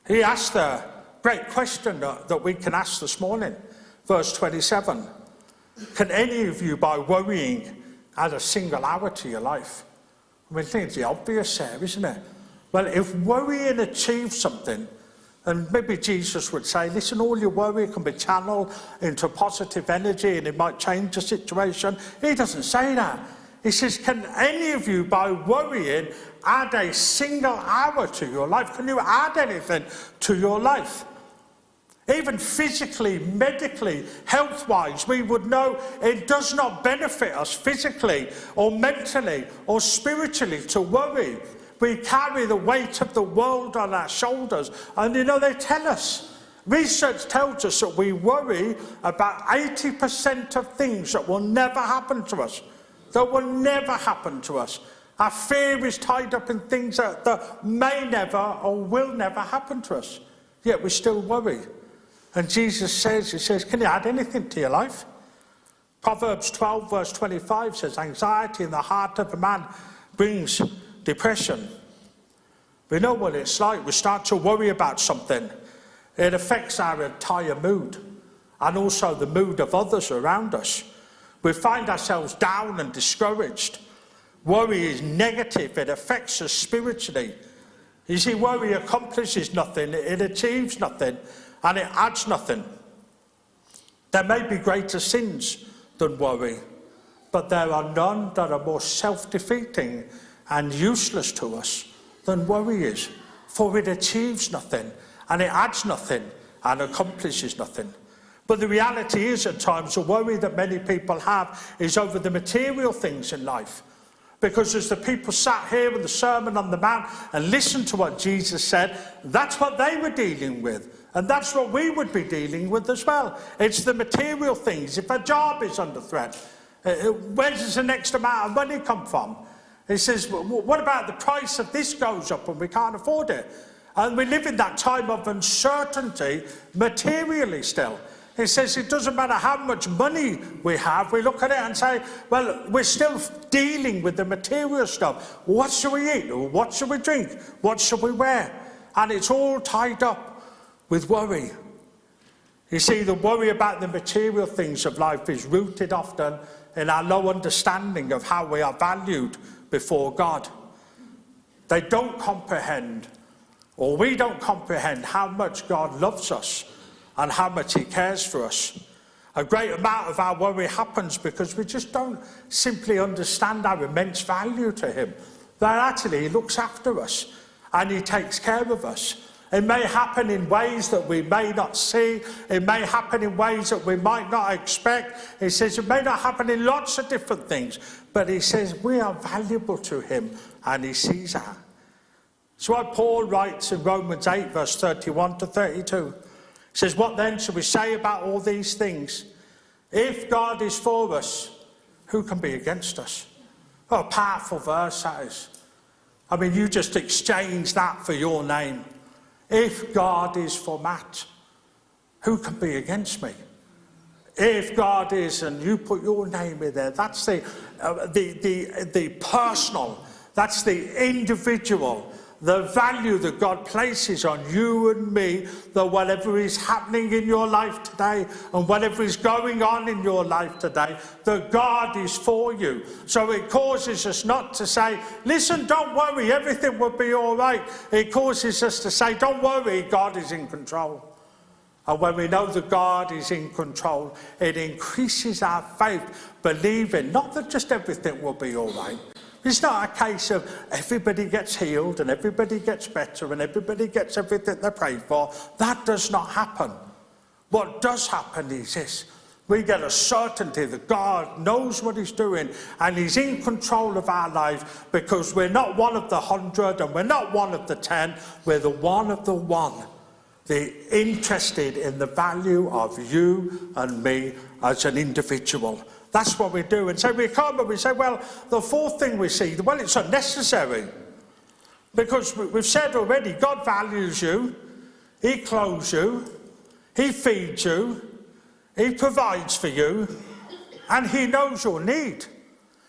He asked a great question that, that we can ask this morning. Verse 27 Can any of you, by worrying, add a single hour to your life? I mean, I think it's the obvious there, isn't it? Well, if worrying achieves something, and maybe Jesus would say, listen, all your worry can be channeled into positive energy and it might change the situation. He doesn't say that. He says, Can any of you, by worrying, add a single hour to your life? Can you add anything to your life? Even physically, medically, health wise, we would know it does not benefit us physically or mentally or spiritually to worry. We carry the weight of the world on our shoulders. And you know, they tell us Research tells us that we worry about 80% of things that will never happen to us. That will never happen to us. Our fear is tied up in things that, that may never or will never happen to us. Yet we still worry. And Jesus says, He says, Can you add anything to your life? Proverbs 12, verse 25 says, Anxiety in the heart of a man brings depression. We know what it's like. We start to worry about something. It affects our entire mood and also the mood of others around us. We find ourselves down and discouraged. Worry is negative, it affects us spiritually. You see, worry accomplishes nothing, it achieves nothing, and it adds nothing. There may be greater sins than worry, but there are none that are more self defeating and useless to us than worry is, for it achieves nothing, and it adds nothing, and accomplishes nothing. But the reality is, at times, the worry that many people have is over the material things in life. Because as the people sat here in the Sermon on the Mount and listened to what Jesus said, that's what they were dealing with. And that's what we would be dealing with as well. It's the material things. If a job is under threat, uh, uh where does the next amount of money come from? He says, what about the price of this goes up and we can't afford it? And we live in that time of uncertainty materially still. He says it doesn't matter how much money we have, we look at it and say, well, we're still dealing with the material stuff. What should we eat? What should we drink? What should we wear? And it's all tied up with worry. You see, the worry about the material things of life is rooted often in our low understanding of how we are valued before God. They don't comprehend, or we don't comprehend, how much God loves us and how much He cares for us. A great amount of our worry happens because we just don't simply understand our immense value to Him. That actually He looks after us and He takes care of us. It may happen in ways that we may not see. It may happen in ways that we might not expect. He says it may not happen in lots of different things, but he says we are valuable to him and he sees that. So what Paul writes in Romans 8, verse 31 to 32 says, What then shall we say about all these things? If God is for us, who can be against us? What a powerful verse that is. I mean, you just exchange that for your name. If God is for Matt, who can be against me? If God is, and you put your name in there, that's the, uh, the, the, the personal, that's the individual the value that God places on you and me, that whatever is happening in your life today and whatever is going on in your life today, that God is for you. So it causes us not to say, listen, don't worry, everything will be all right. It causes us to say, don't worry, God is in control. And when we know that God is in control, it increases our faith, believing not that just everything will be all right, it's not a case of everybody gets healed and everybody gets better and everybody gets everything they pray for. That does not happen. What does happen is this. We get a certainty that God knows what He's doing and He's in control of our life because we're not one of the hundred and we're not one of the ten, we're the one of the one. The interested in the value of you and me as an individual. That's what we do. And so we come and we say, well, the fourth thing we see, well, it's unnecessary. Because we've said already, God values you, He clothes you, He feeds you, He provides for you, and He knows your need.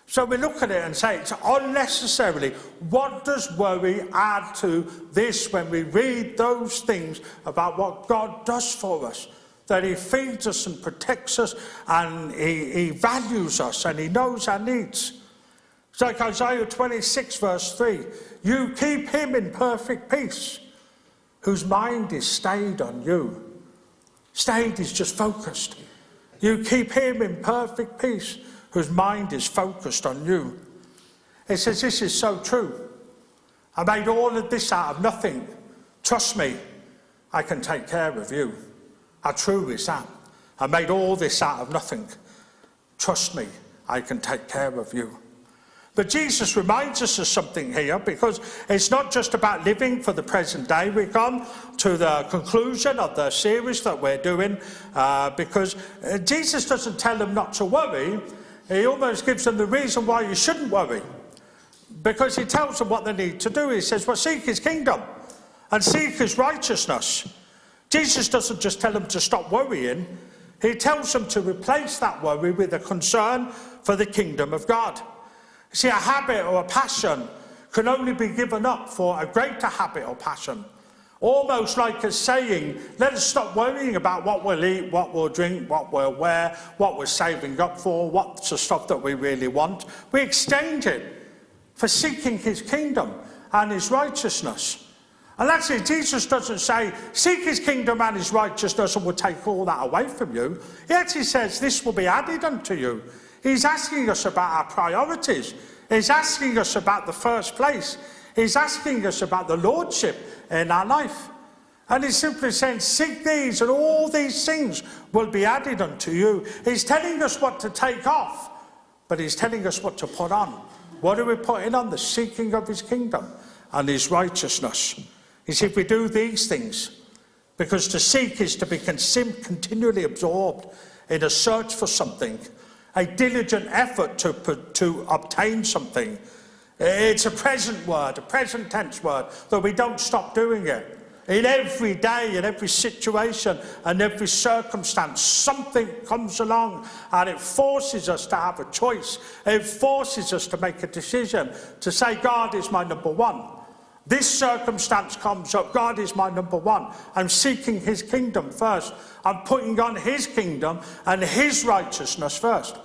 So we look at it and say it's unnecessarily. What does worry add to this when we read those things about what God does for us? That He feeds us and protects us and He, he values us and He knows our needs. It's like Isaiah 26, verse 3 You keep Him in perfect peace, whose mind is stayed on you. Stayed is just focused. You keep Him in perfect peace, whose mind is focused on you. It says, This is so true. I made all of this out of nothing. Trust me, I can take care of you. How true is that? I made all this out of nothing. Trust me, I can take care of you. But Jesus reminds us of something here because it's not just about living for the present day. We come to the conclusion of the series that we're doing uh, because uh, Jesus doesn't tell them not to worry. He almost gives them the reason why you shouldn't worry because he tells them what they need to do. He says, Well, seek his kingdom and seek his righteousness. Jesus doesn't just tell them to stop worrying, he tells them to replace that worry with a concern for the kingdom of God. See, a habit or a passion can only be given up for a greater habit or passion. Almost like a saying, let us stop worrying about what we'll eat, what we'll drink, what we'll wear, what we're saving up for, what's the stuff that we really want. We exchange it for seeking his kingdom and his righteousness. And that's. Jesus doesn't say, seek his kingdom and his righteousness and we'll take all that away from you. Yet he says, this will be added unto you. He's asking us about our priorities. He's asking us about the first place. He's asking us about the lordship in our life. And he's simply saying, Seek these, and all these things will be added unto you. He's telling us what to take off, but he's telling us what to put on. What are we putting on? The seeking of his kingdom and his righteousness. Said, If we do these things, because to seek is to be continually absorbed in a search for something a diligent effort to, to obtain something. It's a present word, a present tense word, that we don't stop doing it. In every day, in every situation, and every circumstance, something comes along and it forces us to have a choice. It forces us to make a decision to say, God is my number one. This circumstance comes up, God is my number one. I'm seeking his kingdom first. I'm putting on his kingdom and his righteousness first.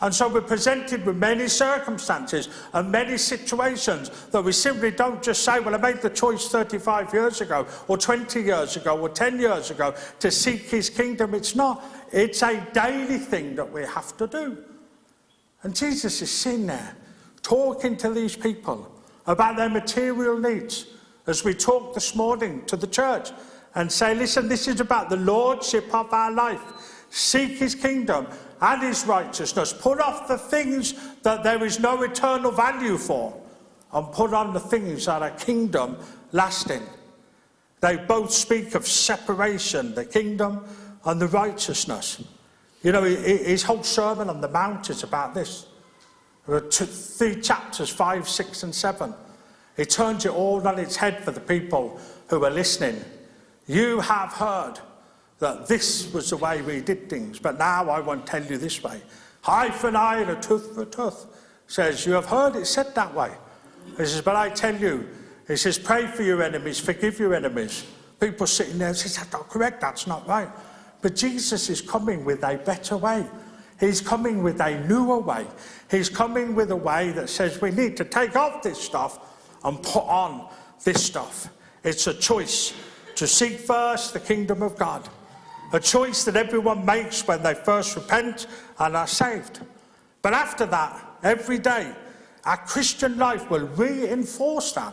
And so we're presented with many circumstances and many situations that we simply don't just say, well, I made the choice 35 years ago, or 20 years ago, or 10 years ago to seek his kingdom. It's not. It's a daily thing that we have to do. And Jesus is sitting there talking to these people about their material needs as we talk this morning to the church and say, listen, this is about the lordship of our life. Seek his kingdom and his righteousness. Put off the things that there is no eternal value for and put on the things that are kingdom lasting. They both speak of separation, the kingdom and the righteousness. You know, his whole Sermon on the Mount is about this. There two, three chapters, five, six, and seven. He turns it all on its head for the people who are listening. You have heard that this was the way we did things, but now I want to tell you this way. Eye for an eye and a tooth for a tooth. Says, you have heard it said that way. He says, but I tell you, he says, pray for your enemies, forgive your enemies. People sitting there say, that's not correct, that's not right. But Jesus is coming with a better way. He's coming with a newer way. He's coming with a way that says we need to take off this stuff and put on this stuff. It's a choice to seek first the kingdom of God a choice that everyone makes when they first repent and are saved. But after that, every day, our Christian life will reinforce that,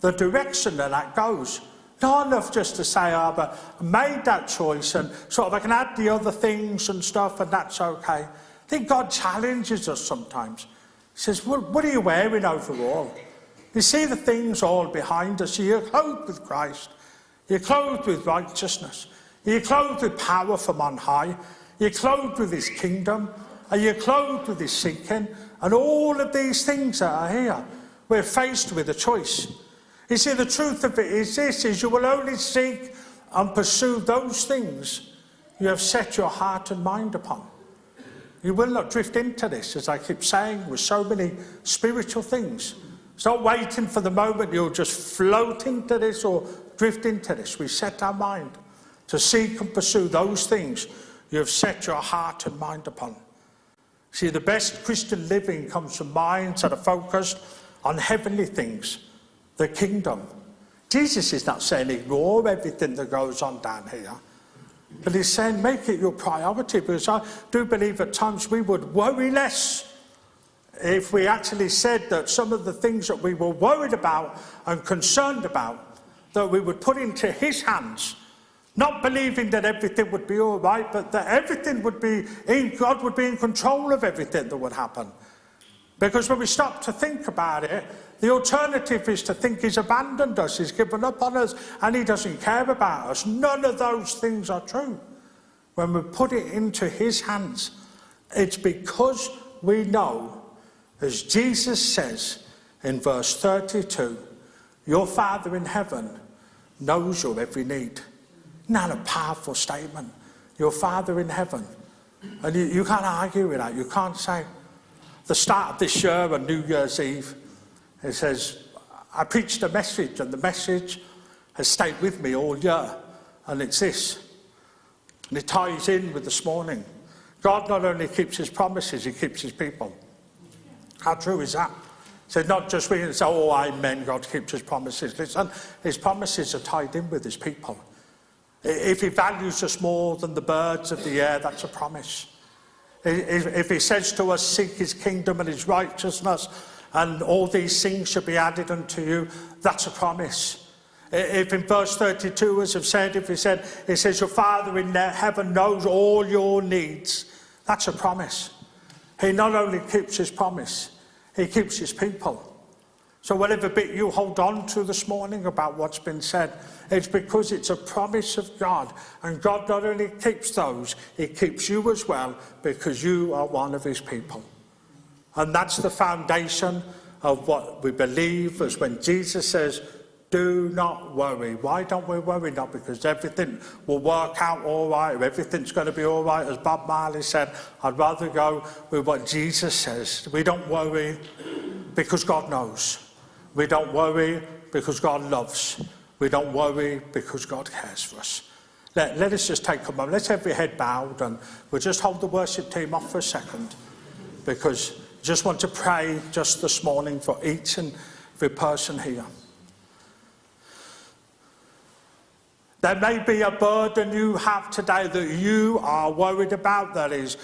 the direction that that goes. Not enough just to say, oh, but made that choice and sort of I can add the other things and stuff and that's okay. I think God challenges us sometimes. He says, well, what are you wearing overall? You see the things all behind us. You're clothed with Christ. You're clothed with righteousness. You're clothed with power from on high. You're clothed with his kingdom. And you're clothed with his seeking. And all of these things that are here, we're faced with a choice. You see, the truth of it is this, is you will only seek and pursue those things you have set your heart and mind upon. You will not drift into this, as I keep saying, with so many spiritual things. It's not waiting for the moment you'll just float into this or drift into this. We set our mind to seek and pursue those things you have set your heart and mind upon. See, the best Christian living comes from minds that are focused on heavenly things, the kingdom. Jesus is not saying ignore everything that goes on down here, but he's saying make it your priority because I do believe at times we would worry less if we actually said that some of the things that we were worried about and concerned about, that we would put into his hands not believing that everything would be all right, but that everything would be in, God would be in control of everything that would happen. Because when we stop to think about it, the alternative is to think he's abandoned us, he's given up on us, and he doesn't care about us. None of those things are true. When we put it into his hands, it's because we know, as Jesus says in verse 32, your Father in heaven knows your every need. Not a powerful statement. Your Father in heaven. And you, you can't argue with that. You can't say, the start of this year on New Year's Eve, it says, I preached a message, and the message has stayed with me all year, and it's this. And it ties in with this morning. God not only keeps his promises, he keeps his people. How true is that? So not just we say, oh, amen, God keeps his promises. Listen, his promises are tied in with his people. If he values us more than the birds of the air, that's a promise. If he says to us, seek his kingdom and his righteousness, and all these things shall be added unto you, that's a promise. If in verse 32, as I've said, if he said, it says, Your Father in heaven knows all your needs, that's a promise. He not only keeps his promise, he keeps his people. So, whatever bit you hold on to this morning about what's been said, it's because it's a promise of God. And God not only keeps those, He keeps you as well because you are one of His people. And that's the foundation of what we believe as when Jesus says, do not worry. Why don't we worry? Not because everything will work out all right, or everything's going to be all right. As Bob Marley said, I'd rather go with what Jesus says. We don't worry because God knows. We don't worry because God loves. We don't worry because God cares for us. Let, let us just take a moment. Let's have your head bowed and we'll just hold the worship team off for a second because just want to pray just this morning for each and every person here. There may be a burden you have today that you are worried about, that is,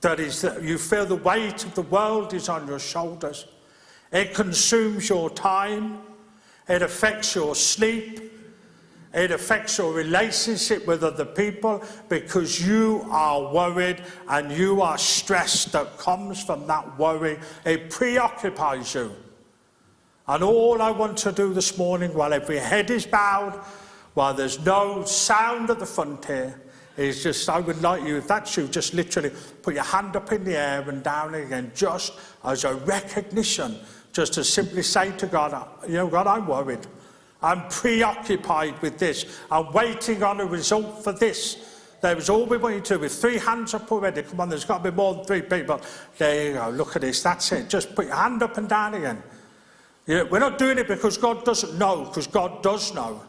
that is that you feel the weight of the world is on your shoulders. It consumes your time, it affects your sleep, it affects your relationship with other people because you are worried and you are stressed that comes from that worry. It preoccupies you. And all I want to do this morning, while every head is bowed, while there's no sound at the front here, is just, I would like you, if that's you, just literally put your hand up in the air and down again, just as a recognition, just to simply say to God, you know, God, I'm worried. I'm preoccupied with this. I'm waiting on a result for this. There was all we want you to do with three hands up already. Come on, there's got to be more than three people. There you go. Look at this. That's it. Just put your hand up and down again. You know, we're not doing it because God doesn't know, because God does know.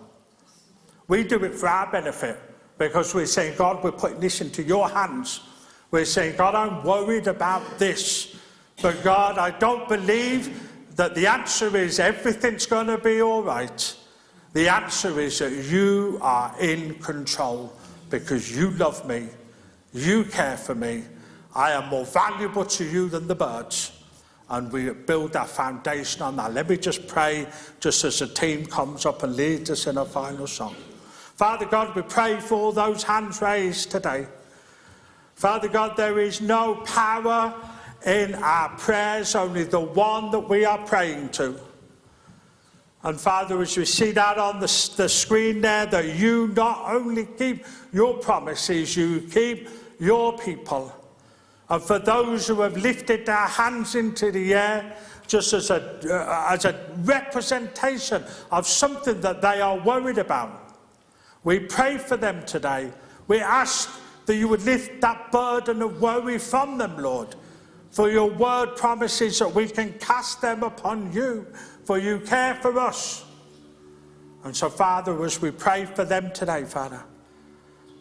We do it for our benefit because we're saying, God, we're putting this into your hands. We're saying, God, I'm worried about this. But God, I don't believe that the answer is everything's going to be all right. The answer is that you are in control because you love me, you care for me. I am more valuable to you than the birds. And we build our foundation on that. Let me just pray just as the team comes up and leads us in a final song. Father God, we pray for those hands raised today. Father God, there is no power in our prayers, only the one that we are praying to. And Father, as we see that on the, the screen there, that you not only keep your promises, you keep your people. And for those who have lifted their hands into the air, just as a, uh, as a representation of something that they are worried about. We pray for them today. We ask that you would lift that burden of worry from them, Lord. For your word promises that we can cast them upon you, for you care for us. And so, Father, as we pray for them today, Father,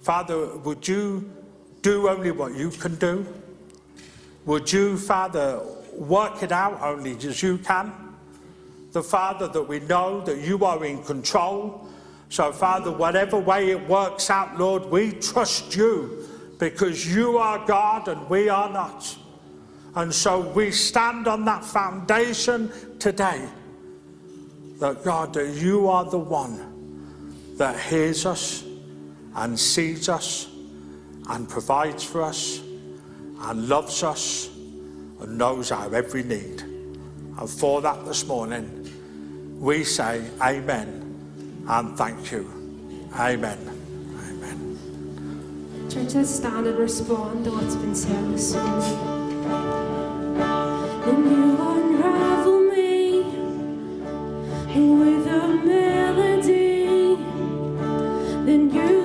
Father, would you do only what you can do? Would you, Father, work it out only as you can? The Father, that we know that you are in control so, Father, whatever way it works out, Lord, we trust you because you are God and we are not. And so we stand on that foundation today that God, that you are the one that hears us and sees us and provides for us and loves us and knows our every need. And for that this morning, we say amen and thank you. Amen. Amen. Church, stand and respond to what's been said this morning with a melody, then you.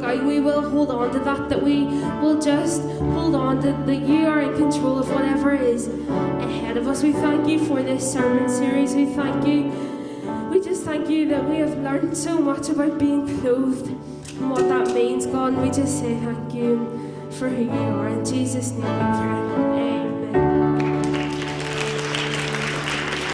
God, we will hold on to that, that we will just hold on to that you are in control of whatever is ahead of us. We thank you for this sermon series. We thank you. We just thank you that we have learned so much about being clothed and what that means, God. And we just say thank you for who you are. In Jesus' name we pray. Amen.